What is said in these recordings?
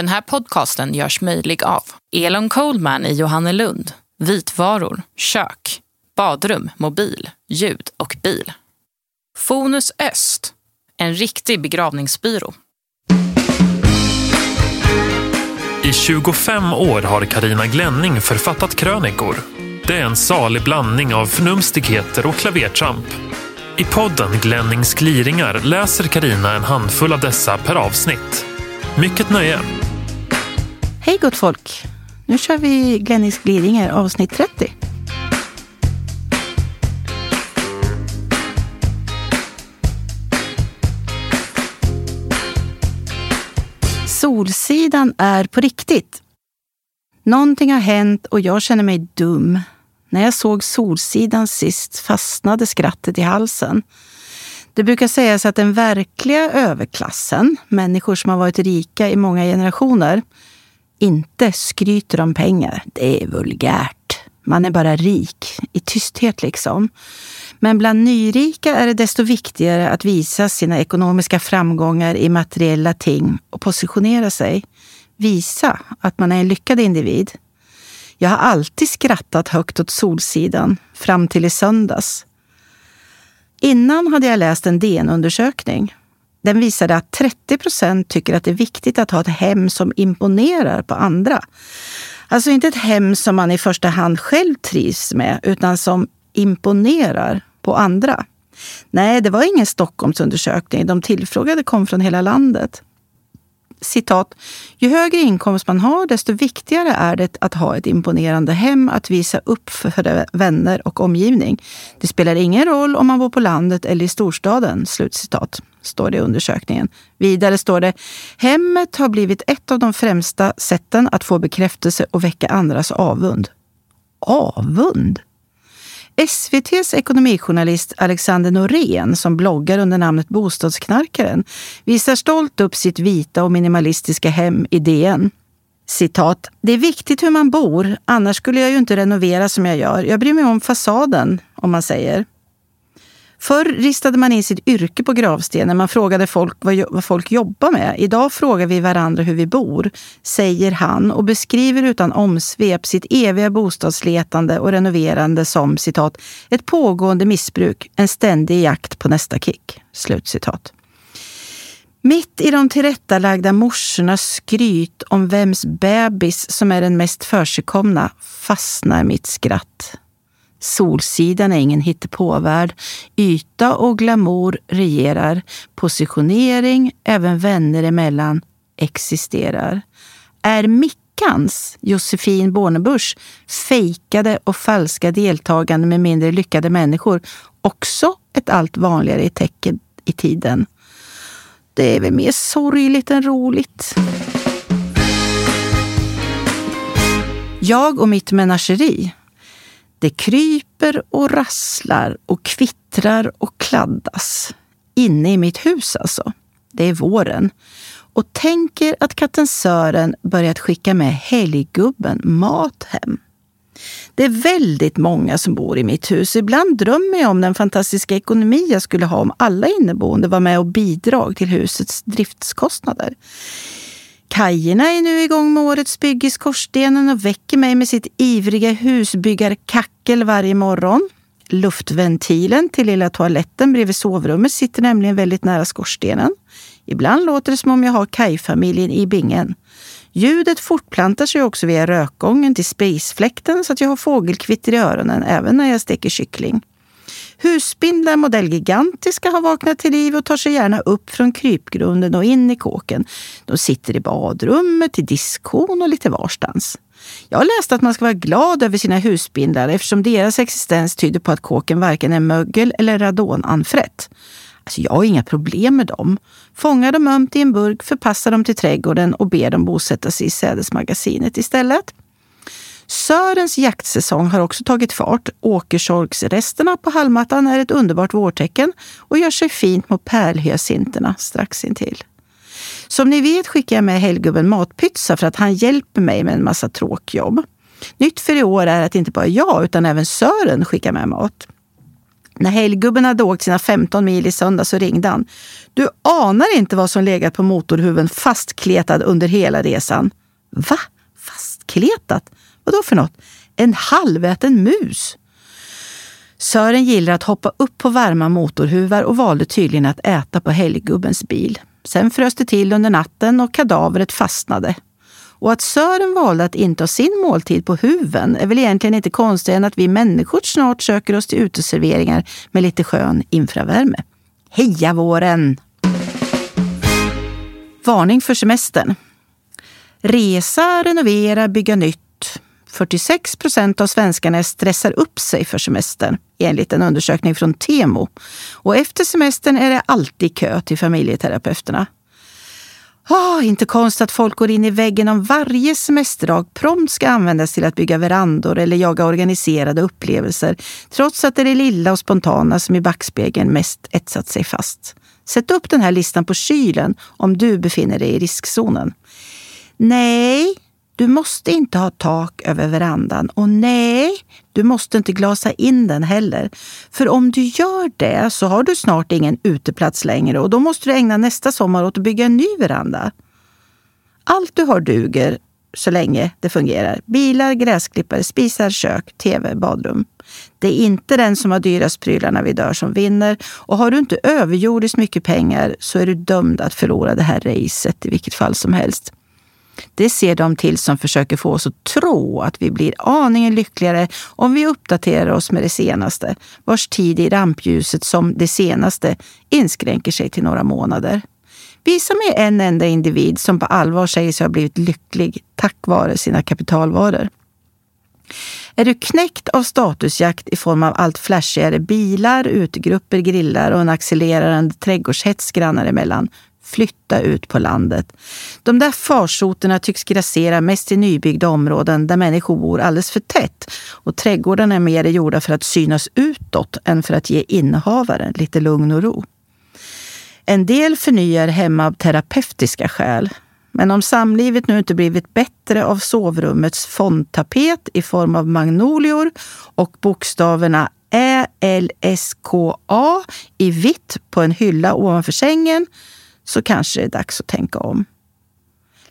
Den här podcasten görs möjlig av Elon Coldman i Johannelund, vitvaror, kök, badrum, mobil, ljud och bil. Fonus Öst, en riktig begravningsbyrå. I 25 år har Karina Glänning författat krönikor. Det är en salig blandning av förnumstigheter och klavertramp. I podden Glennings gliringar läser Karina en handfull av dessa per avsnitt. Mycket nöje! Hej gott folk! Nu kör vi Glennis gliringar avsnitt 30. Solsidan är på riktigt. Någonting har hänt och jag känner mig dum. När jag såg Solsidan sist fastnade skrattet i halsen. Det brukar sägas att den verkliga överklassen, människor som har varit rika i många generationer, inte skryter om pengar. Det är vulgärt. Man är bara rik, i tysthet liksom. Men bland nyrika är det desto viktigare att visa sina ekonomiska framgångar i materiella ting och positionera sig. Visa att man är en lyckad individ. Jag har alltid skrattat högt åt Solsidan, fram till i söndags. Innan hade jag läst en DN-undersökning. Den visade att 30 procent tycker att det är viktigt att ha ett hem som imponerar på andra. Alltså inte ett hem som man i första hand själv trivs med, utan som imponerar på andra. Nej, det var ingen Stockholmsundersökning. De tillfrågade kom från hela landet citat, ju högre inkomst man har, desto viktigare är det att ha ett imponerande hem att visa upp för vänner och omgivning. Det spelar ingen roll om man bor på landet eller i storstaden. Slutcitat, står det i undersökningen. Vidare står det, hemmet har blivit ett av de främsta sätten att få bekräftelse och väcka andras avund. Avund? SVTs ekonomijournalist Alexander Norén, som bloggar under namnet Bostadsknarkaren, visar stolt upp sitt vita och minimalistiska hem i DN. Citat. Det är viktigt hur man bor, annars skulle jag ju inte renovera som jag gör. Jag bryr mig om fasaden, om man säger. Förr ristade man in sitt yrke på gravstenen. Man frågade folk vad, vad folk jobbar med. Idag frågar vi varandra hur vi bor, säger han och beskriver utan omsvep sitt eviga bostadsletande och renoverande som citat, ett pågående missbruk, en ständig jakt på nästa kick. Slutcitat. Mitt i de tillrättalagda morsornas skryt om vems bebis som är den mest försigkomna fastnar mitt skratt. Solsidan är ingen hittepåvärld. Yta och glamour regerar. Positionering, även vänner emellan, existerar. Är Mickans, Josefin Bornebusch, fejkade och falska deltagande med mindre lyckade människor också ett allt vanligare tecken i tiden? Det är väl mer sorgligt än roligt. Jag och mitt menageri det kryper och rasslar och kvittrar och kladdas. Inne i mitt hus alltså. Det är våren. Och tänker att katten Sören börjat skicka med helggubben mat hem. Det är väldigt många som bor i mitt hus. Ibland drömmer jag om den fantastiska ekonomi jag skulle ha om alla inneboende var med och bidrog till husets driftskostnader. Kajerna är nu igång med årets bygge i skorstenen och väcker mig med sitt ivriga husbyggarkackel varje morgon. Luftventilen till lilla toaletten bredvid sovrummet sitter nämligen väldigt nära skorstenen. Ibland låter det som om jag har kajfamiljen i bingen. Ljudet fortplantar sig också via rökgången till spacefläkten så att jag har fågelkvitter i öronen även när jag steker kyckling. Husspindlar modell Gigantiska har vaknat till liv och tar sig gärna upp från krypgrunden och in i kåken. De sitter i badrummet, i diskhon och lite varstans. Jag har läst att man ska vara glad över sina husspindlar eftersom deras existens tyder på att kåken varken är mögel eller radonanfrätt. Alltså jag har inga problem med dem. Fångar dem ömt i en burk, förpassar dem till trädgården och ber dem bosätta sig i sädesmagasinet istället. Sörens jaktsäsong har också tagit fart. Åkersorksresterna på halmmattan är ett underbart vårtecken och gör sig fint mot pärlhyacinterna strax intill. Som ni vet skickar jag med helgubben matpizza för att han hjälper mig med en massa tråkjobb. Nytt för i år är att inte bara jag utan även Sören skickar med mat. När helgubben hade åkt sina 15 mil i söndag så ringde han. Du anar inte vad som legat på motorhuven fastkletad under hela resan. Va? Fastkletat? Vadå för något? En halväten mus? Sören gillar att hoppa upp på varma motorhuvar och valde tydligen att äta på helggubbens bil. Sen frös det till under natten och kadavret fastnade. Och att Sören valde att inta sin måltid på huven är väl egentligen inte konstigare än att vi människor snart söker oss till uteserveringar med lite skön infravärme. Heja våren! Varning för semestern. Resa, renovera, bygga nytt 46 procent av svenskarna stressar upp sig för semestern enligt en undersökning från Temo. Och efter semestern är det alltid kö till familjeterapeuterna. Oh, inte konstigt att folk går in i väggen om varje semesterdag prompt ska användas till att bygga verandor eller jaga organiserade upplevelser, trots att det är det lilla och spontana som i backspegeln mest etsat sig fast. Sätt upp den här listan på kylen om du befinner dig i riskzonen. Nej, du måste inte ha tak över verandan och nej, du måste inte glasa in den heller. För om du gör det så har du snart ingen uteplats längre och då måste du ägna nästa sommar åt att bygga en ny veranda. Allt du har duger så länge det fungerar. Bilar, gräsklippare, spisar, kök, tv, badrum. Det är inte den som har dyrast prylarna vi dör som vinner. Och har du inte överjordiskt mycket pengar så är du dömd att förlora det här racet i vilket fall som helst. Det ser de till som försöker få oss att tro att vi blir aningen lyckligare om vi uppdaterar oss med det senaste, vars tid i rampljuset som det senaste inskränker sig till några månader. Vi som är en enda individ som på allvar säger sig ha blivit lycklig tack vare sina kapitalvaror. Är du knäckt av statusjakt i form av allt flashigare bilar, utegrupper, grillar och en accelererande trädgårdshets grannar emellan, flytta ut på landet. De där farsoterna tycks grassera mest i nybyggda områden där människor bor alldeles för tätt och trädgårdarna är mer gjorda för att synas utåt än för att ge innehavaren lite lugn och ro. En del förnyar hemma av terapeutiska skäl. Men om samlivet nu inte blivit bättre av sovrummets fondtapet i form av magnolior och bokstäverna Ä, L, S, K, A i vitt på en hylla ovanför sängen så kanske det är dags att tänka om.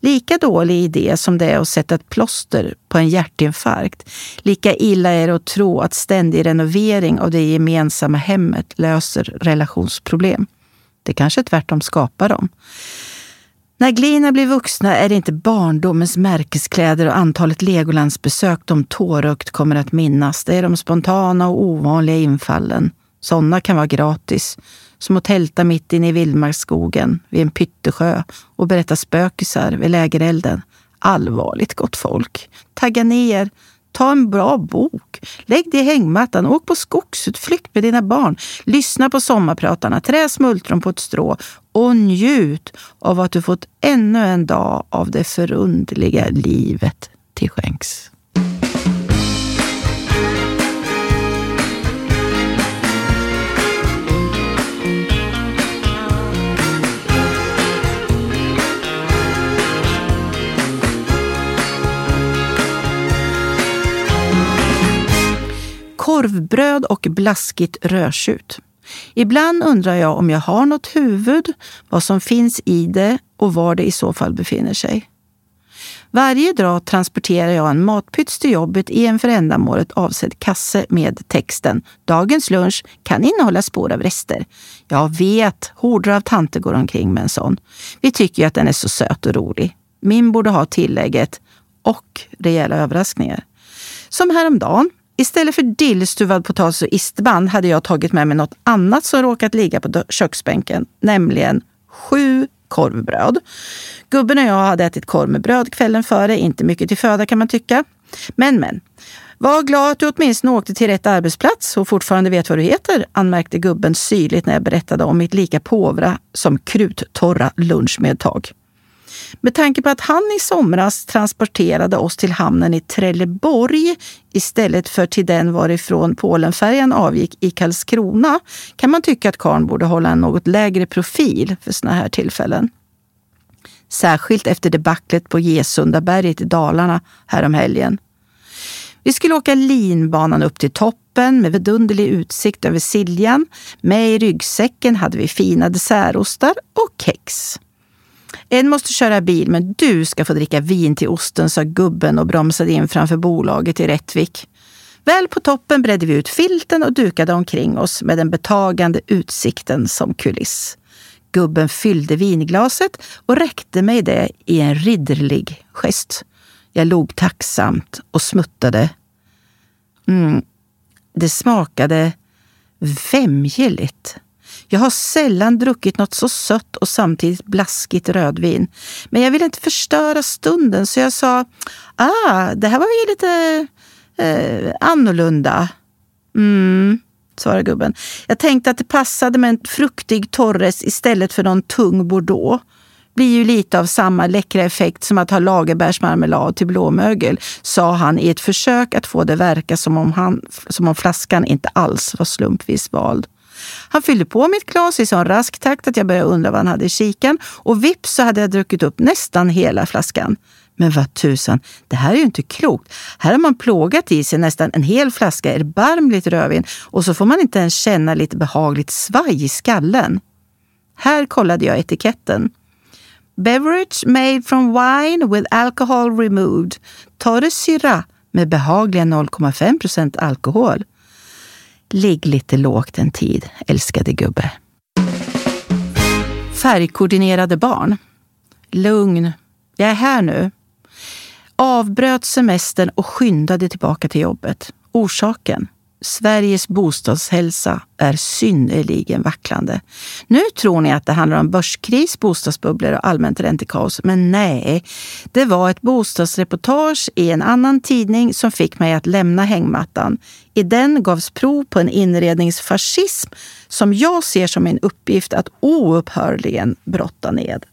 Lika dålig idé som det är att sätta ett plåster på en hjärtinfarkt, lika illa är det att tro att ständig renovering av det gemensamma hemmet löser relationsproblem. Det kanske tvärtom skapar dem. När glina blir vuxna är det inte barndomens märkeskläder och antalet Legolandsbesök de tårögt kommer att minnas. Det är de spontana och ovanliga infallen. Sådana kan vara gratis som att tälta mitt inne i vildmarksskogen vid en pyttesjö och berätta spökisar vid lägerelden. Allvarligt gott folk. Tagga ner, ta en bra bok, lägg dig i hängmattan, åk på skogsutflykt med dina barn, lyssna på sommarpratarna, trä smultron på ett strå och njut av att du fått ännu en dag av det förundliga livet till skänks. Korvbröd och blaskigt rödtjut. Ibland undrar jag om jag har något huvud, vad som finns i det och var det i så fall befinner sig. Varje dag transporterar jag en matpytt till jobbet i en för ändamålet avsedd kasse med texten Dagens lunch kan innehålla spår av rester. Jag vet, horder av tanter går omkring med en sån. Vi tycker ju att den är så söt och rolig. Min borde ha tillägget och rejäla överraskningar. Som häromdagen Istället för dillstuvad potatis och isterband hade jag tagit med mig något annat som råkat ligga på köksbänken, nämligen sju korvbröd. Gubben och jag hade ätit korv med bröd kvällen före, inte mycket till föda kan man tycka. Men men, var glad att du åtminstone åkte till rätt arbetsplats och fortfarande vet vad du heter, anmärkte gubben syrligt när jag berättade om mitt lika påvra som kruttorra lunchmedtag. Med tanke på att han i somras transporterade oss till hamnen i Trelleborg istället för till den varifrån Polenfärjan avgick i Karlskrona kan man tycka att karn borde hålla en något lägre profil för såna här tillfällen. Särskilt efter debaclet på Gesundaberget i Dalarna häromhelgen. Vi skulle åka linbanan upp till toppen toppen med vidunderlig utsikt över Siljan. Med i ryggsäcken hade vi fina dessertostar och kex. En måste köra bil, men du ska få dricka vin till osten, sa gubben och bromsade in framför bolaget i Rättvik. Väl på toppen bredde vi ut filten och dukade omkring oss med den betagande utsikten som kuliss. Gubben fyllde vinglaset och räckte mig det i en ridderlig gest. Jag log tacksamt och smuttade. Mm, det smakade vämjeligt. Jag har sällan druckit något så sött och samtidigt blaskigt rödvin. Men jag ville inte förstöra stunden så jag sa, ah, det här var ju lite eh, annorlunda. Mm, svarade gubben. Jag tänkte att det passade med en fruktig Torres istället för någon tung Bordeaux. Blir ju lite av samma läckra effekt som att ha lagerbärsmarmelad till blåmögel, sa han i ett försök att få det verka som om, han, som om flaskan inte alls var slumpvis vald. Han fyllde på mitt glas i sån rask takt att jag började undra vad han hade i kikan och vips så hade jag druckit upp nästan hela flaskan. Men vad tusan, det här är ju inte klokt. Här har man plågat i sig nästan en hel flaska erbarmligt rödvin och så får man inte ens känna lite behagligt svaj i skallen. Här kollade jag etiketten. Beverage made from wine with alcohol removed. Torre syra med behagliga 0,5 alkohol. Ligg lite lågt en tid, älskade gubbe. Färgkoordinerade barn. Lugn. Jag är här nu. Avbröt semestern och skyndade tillbaka till jobbet. Orsaken? Sveriges bostadshälsa är synnerligen vacklande. Nu tror ni att det handlar om börskris, bostadsbubblor och allmänt räntekaos. Men nej, det var ett bostadsreportage i en annan tidning som fick mig att lämna hängmattan. I den gavs prov på en inredningsfascism som jag ser som min uppgift att oupphörligen brotta ned.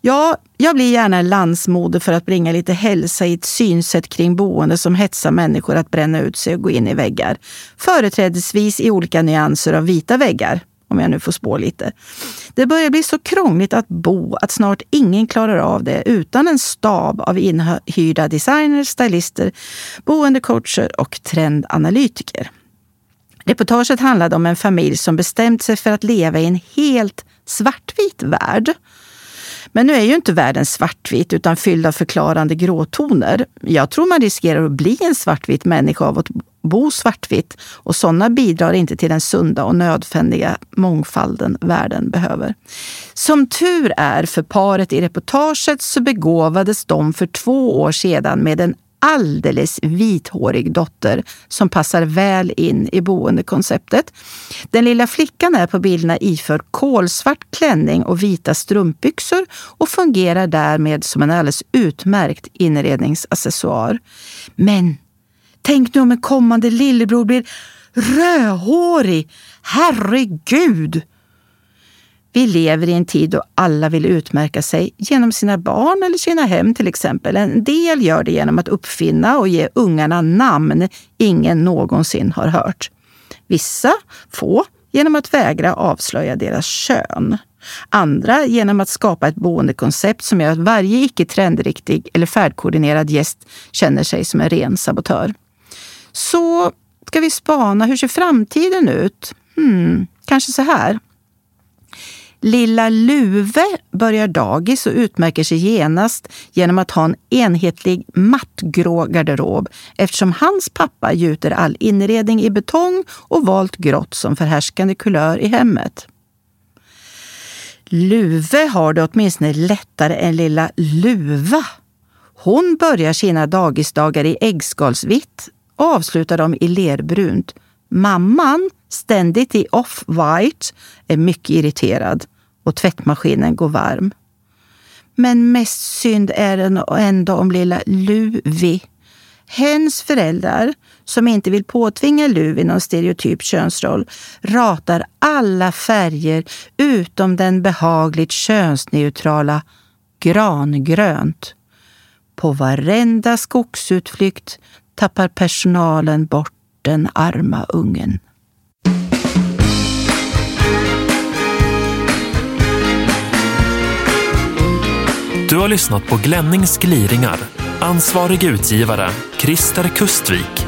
Ja, jag blir gärna en landsmoder för att bringa lite hälsa i ett synsätt kring boende som hetsar människor att bränna ut sig och gå in i väggar. Företrädesvis i olika nyanser av vita väggar, om jag nu får spå lite. Det börjar bli så krångligt att bo att snart ingen klarar av det utan en stab av inhyrda designers, stylister, boendecoacher och trendanalytiker. Reportaget handlade om en familj som bestämt sig för att leva i en helt svartvit värld men nu är ju inte världen svartvit utan fylld av förklarande gråtoner. Jag tror man riskerar att bli en svartvit människa av att bo svartvitt och sådana bidrar inte till den sunda och nödvändiga mångfalden världen behöver. Som tur är för paret i reportaget så begåvades de för två år sedan med en alldeles vithårig dotter som passar väl in i boendekonceptet. Den lilla flickan är på bilderna iförd kolsvart klänning och vita strumpbyxor och fungerar därmed som en alldeles utmärkt inredningsaccessoar. Men tänk nu om en kommande lillebror blir rödhårig! Herregud! Vi lever i en tid då alla vill utmärka sig genom sina barn eller sina hem till exempel. En del gör det genom att uppfinna och ge ungarna namn ingen någonsin har hört. Vissa, få, genom att vägra avslöja deras kön. Andra genom att skapa ett boendekoncept som gör att varje icke trendriktig eller färdkoordinerad gäst känner sig som en ren sabotör. Så ska vi spana, hur ser framtiden ut? Hmm, kanske så här. Lilla Luve börjar dagis och utmärker sig genast genom att ha en enhetlig mattgrå garderob eftersom hans pappa gjuter all inredning i betong och valt grått som förhärskande kulör i hemmet. Luve har det åtminstone lättare än lilla Luva. Hon börjar sina dagisdagar i äggskalsvitt och avslutar dem i lerbrunt. Mamman, ständigt i off-white, är mycket irriterad och tvättmaskinen går varm. Men mest synd är det ändå om lilla Luvi. Hens föräldrar, som inte vill påtvinga Luvi någon stereotyp könsroll, ratar alla färger utom den behagligt könsneutrala grangrönt. På varenda skogsutflykt tappar personalen bort den arma ungen. Du har lyssnat på Glennings gliringar. Ansvarig utgivare, Christer Kustvik.